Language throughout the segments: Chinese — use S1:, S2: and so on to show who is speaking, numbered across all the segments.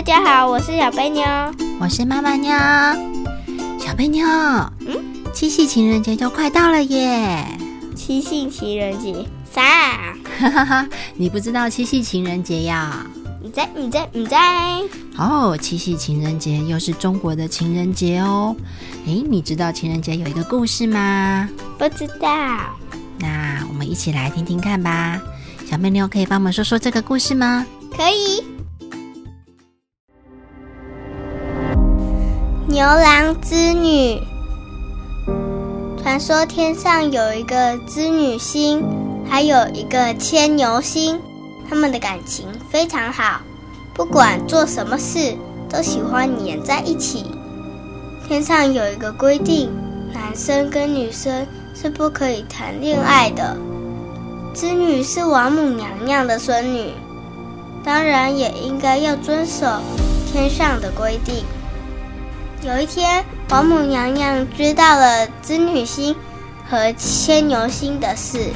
S1: 大家好，我是小贝妞，
S2: 我是妈妈妞。小贝妞，嗯，七夕情人节就快到了耶！
S1: 七夕情人节啥？
S2: 哈哈哈，你不知道七夕情人节呀？
S1: 你在？你在？你在？
S2: 哦，七夕情人节又是中国的情人节哦。诶，你知道情人节有一个故事吗？
S1: 不知道。
S2: 那我们一起来听听看吧。小贝妞可以帮我们说说这个故事吗？
S1: 可以。牛郎织女。传说天上有一个织女星，还有一个牵牛星，他们的感情非常好，不管做什么事都喜欢黏在一起。天上有一个规定，男生跟女生是不可以谈恋爱的。织女是王母娘娘的孙女，当然也应该要遵守天上的规定。有一天，王母娘娘知道了织女星和牵牛星的事，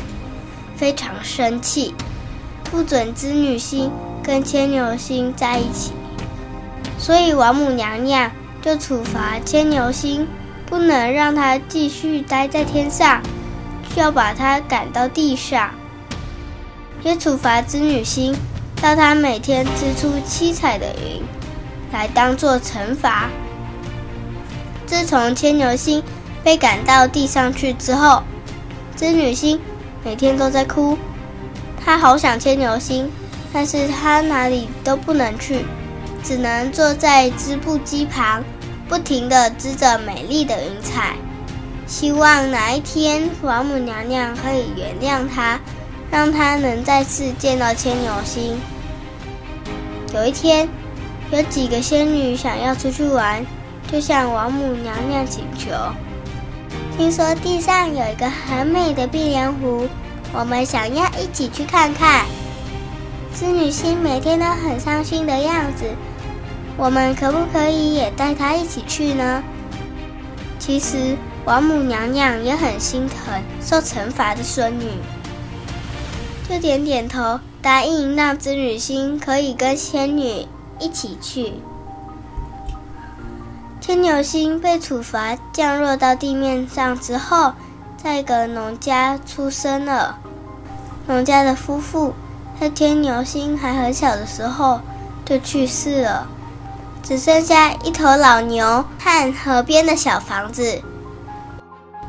S1: 非常生气，不准织女星跟牵牛星在一起。所以王母娘娘就处罚牵牛星，不能让他继续待在天上，要把他赶到地上。也处罚织女星，叫她每天织出七彩的云，来当做惩罚。自从牵牛星被赶到地上去之后，织女星每天都在哭。她好想牵牛星，但是她哪里都不能去，只能坐在织布机旁，不停地织着美丽的云彩，希望哪一天王母娘娘可以原谅她，让她能再次见到牵牛星。有一天，有几个仙女想要出去玩。就向王母娘娘请求。听说地上有一个很美的碧莲湖，我们想要一起去看看。织女星每天都很伤心的样子，我们可不可以也带她一起去呢？其实王母娘娘也很心疼受惩罚的孙女，就点点头答应让织女星可以跟仙女一起去。天牛星被处罚降落到地面上之后，在一个农家出生了。农家的夫妇在天牛星还很小的时候就去世了，只剩下一头老牛和河边的小房子。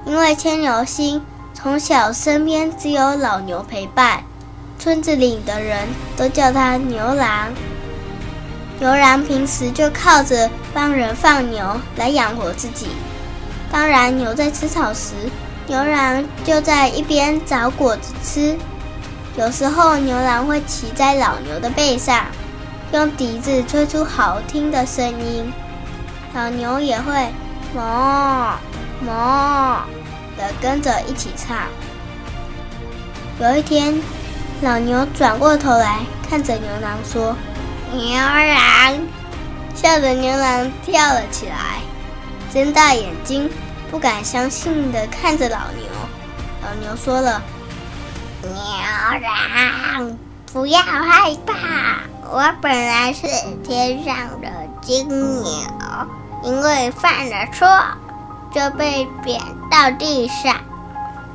S1: 因为天牛星从小身边只有老牛陪伴，村子里的人都叫他牛郎。牛郎平时就靠着帮人放牛来养活自己。当然，牛在吃草时，牛郎就在一边找果子吃。有时候，牛郎会骑在老牛的背上，用笛子吹出好听的声音，老牛也会“哞哞”的跟着一起唱。有一天，老牛转过头来看着牛郎说。牛郎，笑得牛郎跳了起来，睁大眼睛，不敢相信的看着老牛。老牛说了：“牛郎，不要害怕，我本来是天上的金牛，因为犯了错，就被贬到地上。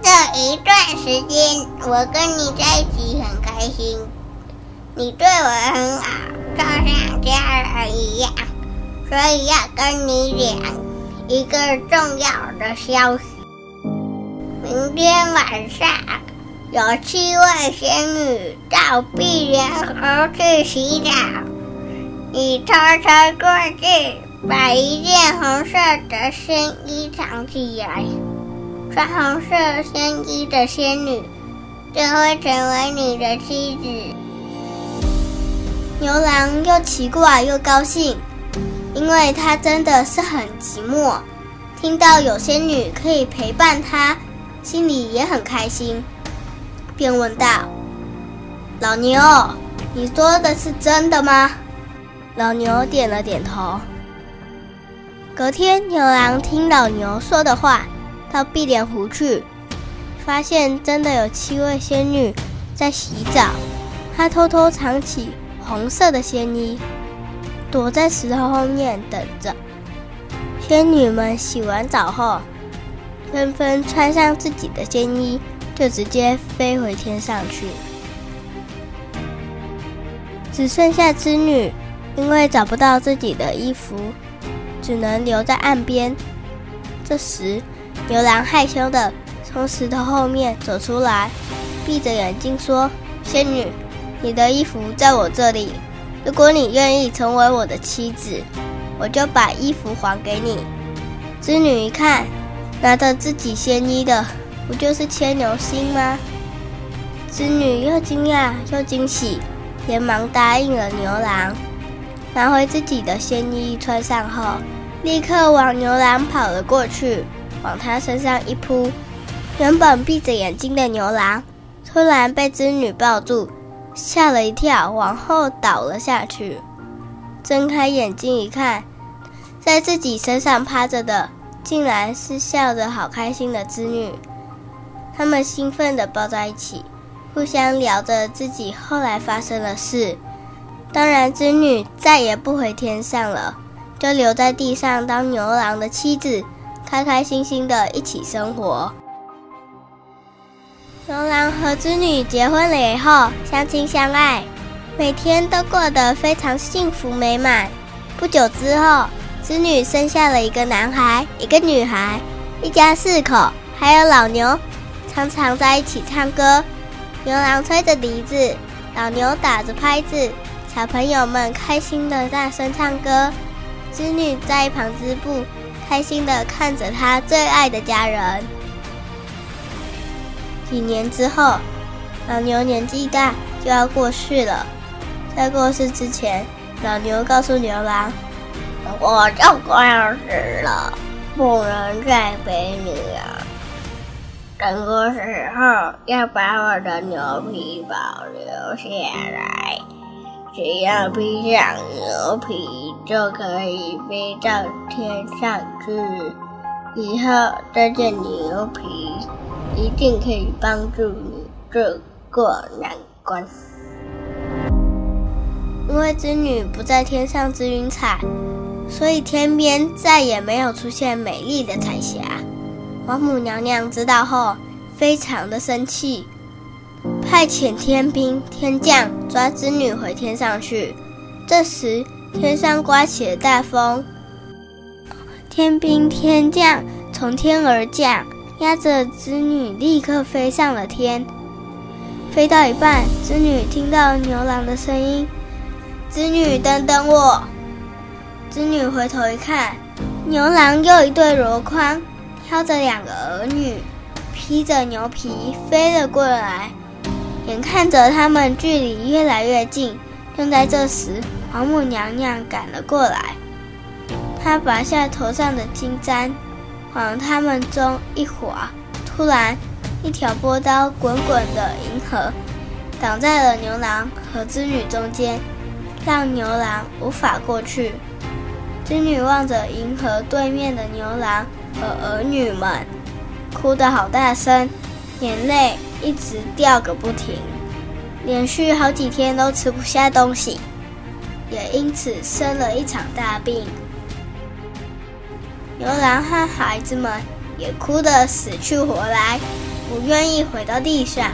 S1: 这一段时间，我跟你在一起很开心，你对我很好。”就像家人一样，所以要跟你讲一个重要的消息。明天晚上有七位仙女到碧莲河去洗澡，你偷偷过去，把一件红色的仙衣藏起来。穿红色仙衣的仙女就会成为你的妻子。牛郎又奇怪又高兴，因为他真的是很寂寞。听到有仙女可以陪伴他，心里也很开心，便问道：“老牛，你说的是真的吗？”老牛点了点头。隔天，牛郎听老牛说的话，到碧莲湖去，发现真的有七位仙女在洗澡，他偷偷藏起。红色的仙衣，躲在石头后面等着。仙女们洗完澡后，纷纷穿上自己的仙衣，就直接飞回天上去。只剩下织女，因为找不到自己的衣服，只能留在岸边。这时，牛郎害羞的从石头后面走出来，闭着眼睛说：“仙女，你的衣服在我这里。如果你愿意成为我的妻子，我就把衣服还给你。”织女一看，拿着自己仙衣的，不就是牵牛星吗？织女又惊讶又惊喜，连忙答应了牛郎，拿回自己的仙衣穿上后。立刻往牛郎跑了过去，往他身上一扑。原本闭着眼睛的牛郎突然被织女抱住，吓了一跳，往后倒了下去。睁开眼睛一看，在自己身上趴着的竟然是笑着好开心的织女。他们兴奋地抱在一起，互相聊着自己后来发生的事。当然，织女再也不回天上了。就留在地上当牛郎的妻子，开开心心的一起生活。牛郎和织女结婚了以后，相亲相爱，每天都过得非常幸福美满。不久之后，织女生下了一个男孩，一个女孩，一家四口，还有老牛，常常在一起唱歌。牛郎吹着笛子，老牛打着拍子，小朋友们开心的大声唱歌。织女在一旁织布，开心的看着她最爱的家人。几年之后，老牛年纪大，就要过世了。在过世之前，老牛告诉牛郎：“我就快要死了，不能再陪你了。整个时候要把我的牛皮保留下来。”只要披上牛皮，就可以飞到天上去。以后这件牛皮一定可以帮助你渡过难关。因为织女不在天上织云彩，所以天边再也没有出现美丽的彩霞。王母娘娘知道后，非常的生气。派遣天兵天将抓织女回天上去。这时天上刮起了大风，天兵天将从天而降，压着织女立刻飞上了天。飞到一半，织女听到牛郎的声音：“织女，等等我！”织女回头一看，牛郎又一对箩筐，挑着两个儿女，披着牛皮飞了过来。眼看着他们距离越来越近，正在这时，王母娘娘赶了过来。他拔下头上的金簪，往他们中一划，突然，一条波涛滚滚的银河挡在了牛郎和织女中间，让牛郎无法过去。织女望着银河对面的牛郎和儿女们，哭得好大声，眼泪。一直掉个不停，连续好几天都吃不下东西，也因此生了一场大病。牛郎和孩子们也哭得死去活来，不愿意回到地上，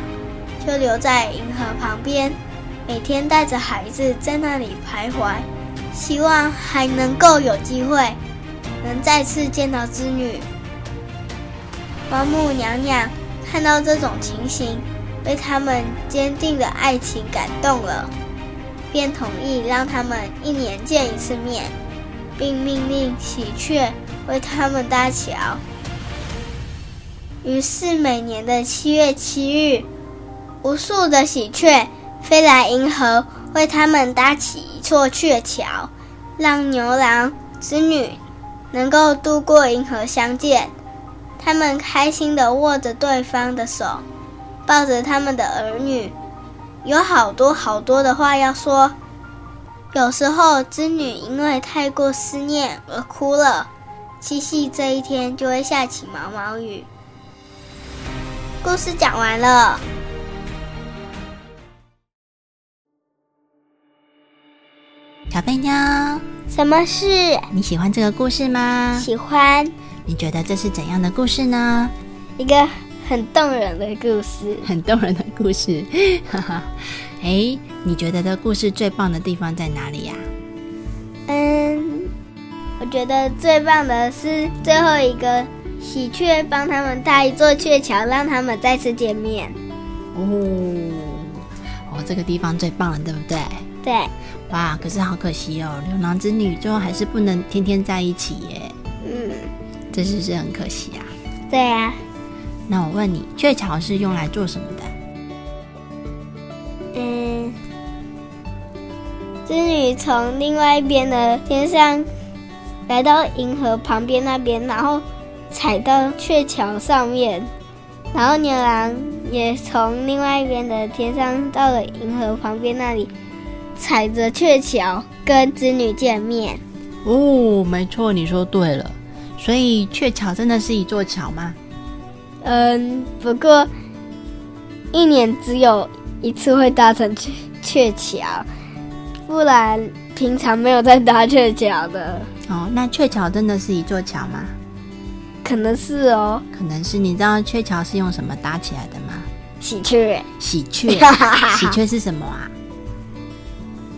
S1: 就留在银河旁边，每天带着孩子在那里徘徊，希望还能够有机会能再次见到织女。王母娘娘。看到这种情形，被他们坚定的爱情感动了，便同意让他们一年见一次面，并命令喜鹊为他们搭桥。于是每年的七月七日，无数的喜鹊飞来银河，为他们搭起一座鹊桥，让牛郎织女能够渡过银河相见。他们开心地握着对方的手，抱着他们的儿女，有好多好多的话要说。有时候织女因为太过思念而哭了，七夕这一天就会下起毛毛雨。故事讲完了。
S2: 小飞妞，
S1: 什么事？
S2: 你喜欢这个故事吗？
S1: 喜欢。
S2: 你觉得这是怎样的故事呢？
S1: 一个很动人的故事，
S2: 很动人的故事。哈哈，哎，你觉得这故事最棒的地方在哪里呀？
S1: 嗯，我觉得最棒的是最后一个喜鹊帮他们搭一座鹊桥，让他们再次见面。
S2: 哦，哦，这个地方最棒了，对不对？
S1: 对。
S2: 哇，可是好可惜哦，牛郎织女最后还是不能天天在一起耶。嗯，这是不是很可惜啊？
S1: 对啊。
S2: 那我问你，鹊桥是用来做什么的？
S1: 嗯，织女从另外一边的天上来到银河旁边那边，然后踩到鹊桥上面，然后牛郎也从另外一边的天上到了银河旁边那里，踩着鹊桥跟织女见面。
S2: 哦，没错，你说对了。所以鹊桥真的是一座桥吗？
S1: 嗯，不过一年只有一次会搭乘鹊鹊桥，不然平常没有在搭鹊桥的。
S2: 哦，那鹊桥真的是一座桥吗？
S1: 可能是哦，
S2: 可能是。你知道鹊桥是用什么搭起来的吗？
S1: 喜鹊。
S2: 喜鹊，喜鹊是什么啊？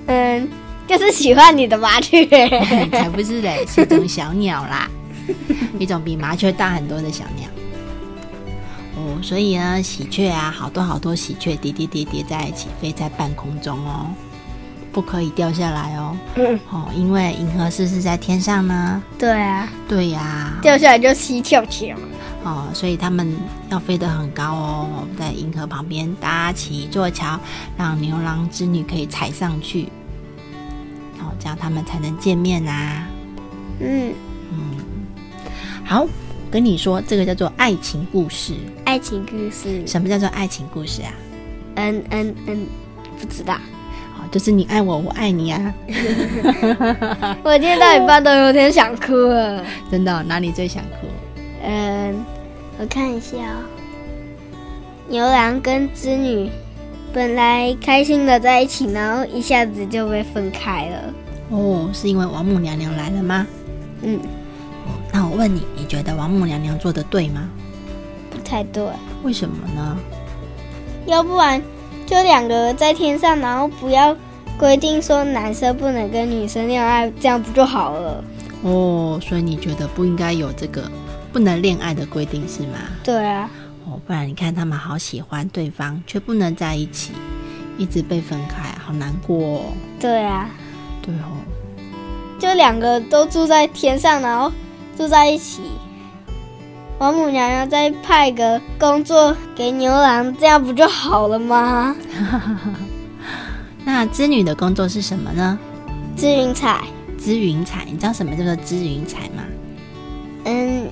S1: 嗯，就是喜欢你的麻雀。
S2: 才不是嘞，是一种小鸟啦，一种比麻雀大很多的小鸟。哦，所以呢，喜鹊啊，好多好多喜鹊叠叠叠叠在一起，飞在半空中哦，不可以掉下来哦。嗯，哦，因为银河是不是在天上呢？
S1: 对啊，
S2: 对呀，
S1: 掉下来就西跳跳。
S2: 哦，所以他们要飞得很高哦，在银河旁边搭起一座桥，让牛郎织女可以踩上去，哦，这样他们才能见面啊。嗯嗯，好。跟你说，这个叫做爱情故事。
S1: 爱情故事？
S2: 什么叫做爱情故事啊？
S1: 嗯嗯嗯，不知道。
S2: 好，就是你爱我，我爱你啊。
S1: 我今天到一半都有点想哭了。
S2: 真的？哪里最想哭？
S1: 嗯，我看一下哦。牛郎跟织女本来开心的在一起，然后一下子就被分开了。
S2: 哦，是因为王母娘娘来了吗？嗯。那我问你，你觉得王母娘娘做的对吗？
S1: 不太对。
S2: 为什么呢？
S1: 要不然就两个在天上，然后不要规定说男生不能跟女生恋爱，这样不就好了？
S2: 哦，所以你觉得不应该有这个不能恋爱的规定是吗？
S1: 对啊。
S2: 哦，不然你看他们好喜欢对方，却不能在一起，一直被分开，好难过。
S1: 对啊。
S2: 对哦。
S1: 就两个都住在天上，然后。住在一起，王母娘娘再派个工作给牛郎，这样不就好了吗？
S2: 那织女的工作是什么呢？
S1: 织云彩。
S2: 织云彩，你知道什么叫做织云彩吗？
S1: 嗯，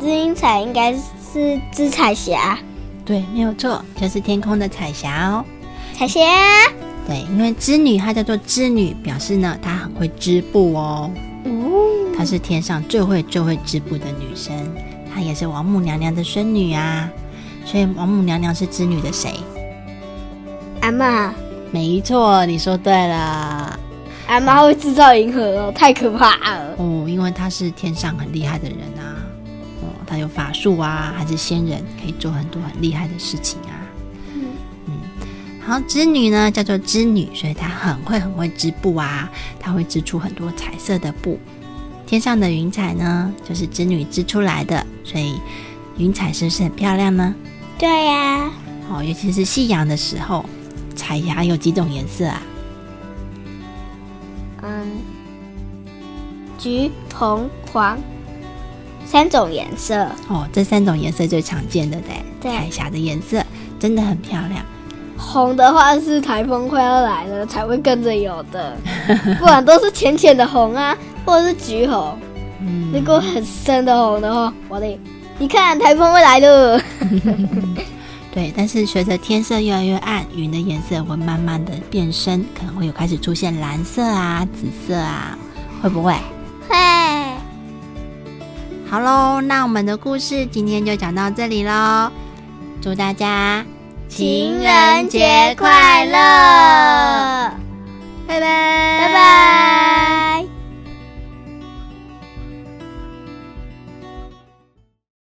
S1: 织云彩应该是织彩霞。
S2: 对，没有错，就是天空的彩霞哦。
S1: 彩霞。
S2: 对，因为织女她叫做织女，表示呢她很会织布哦。哦，她是天上最会最会织布的女生，她也是王母娘娘的孙女啊。所以王母娘娘是织女的谁？
S1: 阿妈。
S2: 没错，你说对了。
S1: 阿妈会制造银河哦，太可怕了。哦，
S2: 因为她是天上很厉害的人啊。哦，她有法术啊，还是仙人，可以做很多很厉害的事情啊。嗯嗯。然后织女呢，叫做织女，所以她很会很会织布啊，她会织出很多彩色的布。天上的云彩呢，就是织女织出来的，所以云彩是不是很漂亮呢？
S1: 对呀。
S2: 哦，尤其是夕阳的时候，彩霞有几种颜色啊？
S1: 嗯，橘、红、黄，三种颜色。
S2: 哦，这三种颜色最常见的对，彩霞的颜色真的很漂亮。
S1: 红的话是台风快要来了才会跟着有的，不然都是浅浅的红啊。或者是橘红，如果很深的红的话，我的，你看台风会来了。
S2: 对，但是随着天色越来越暗，云的颜色会慢慢的变深，可能会有开始出现蓝色啊、紫色啊，会不会？
S1: 会。
S2: 好喽，那我们的故事今天就讲到这里喽，祝大家
S1: 情人节快乐，
S2: 拜拜，拜拜。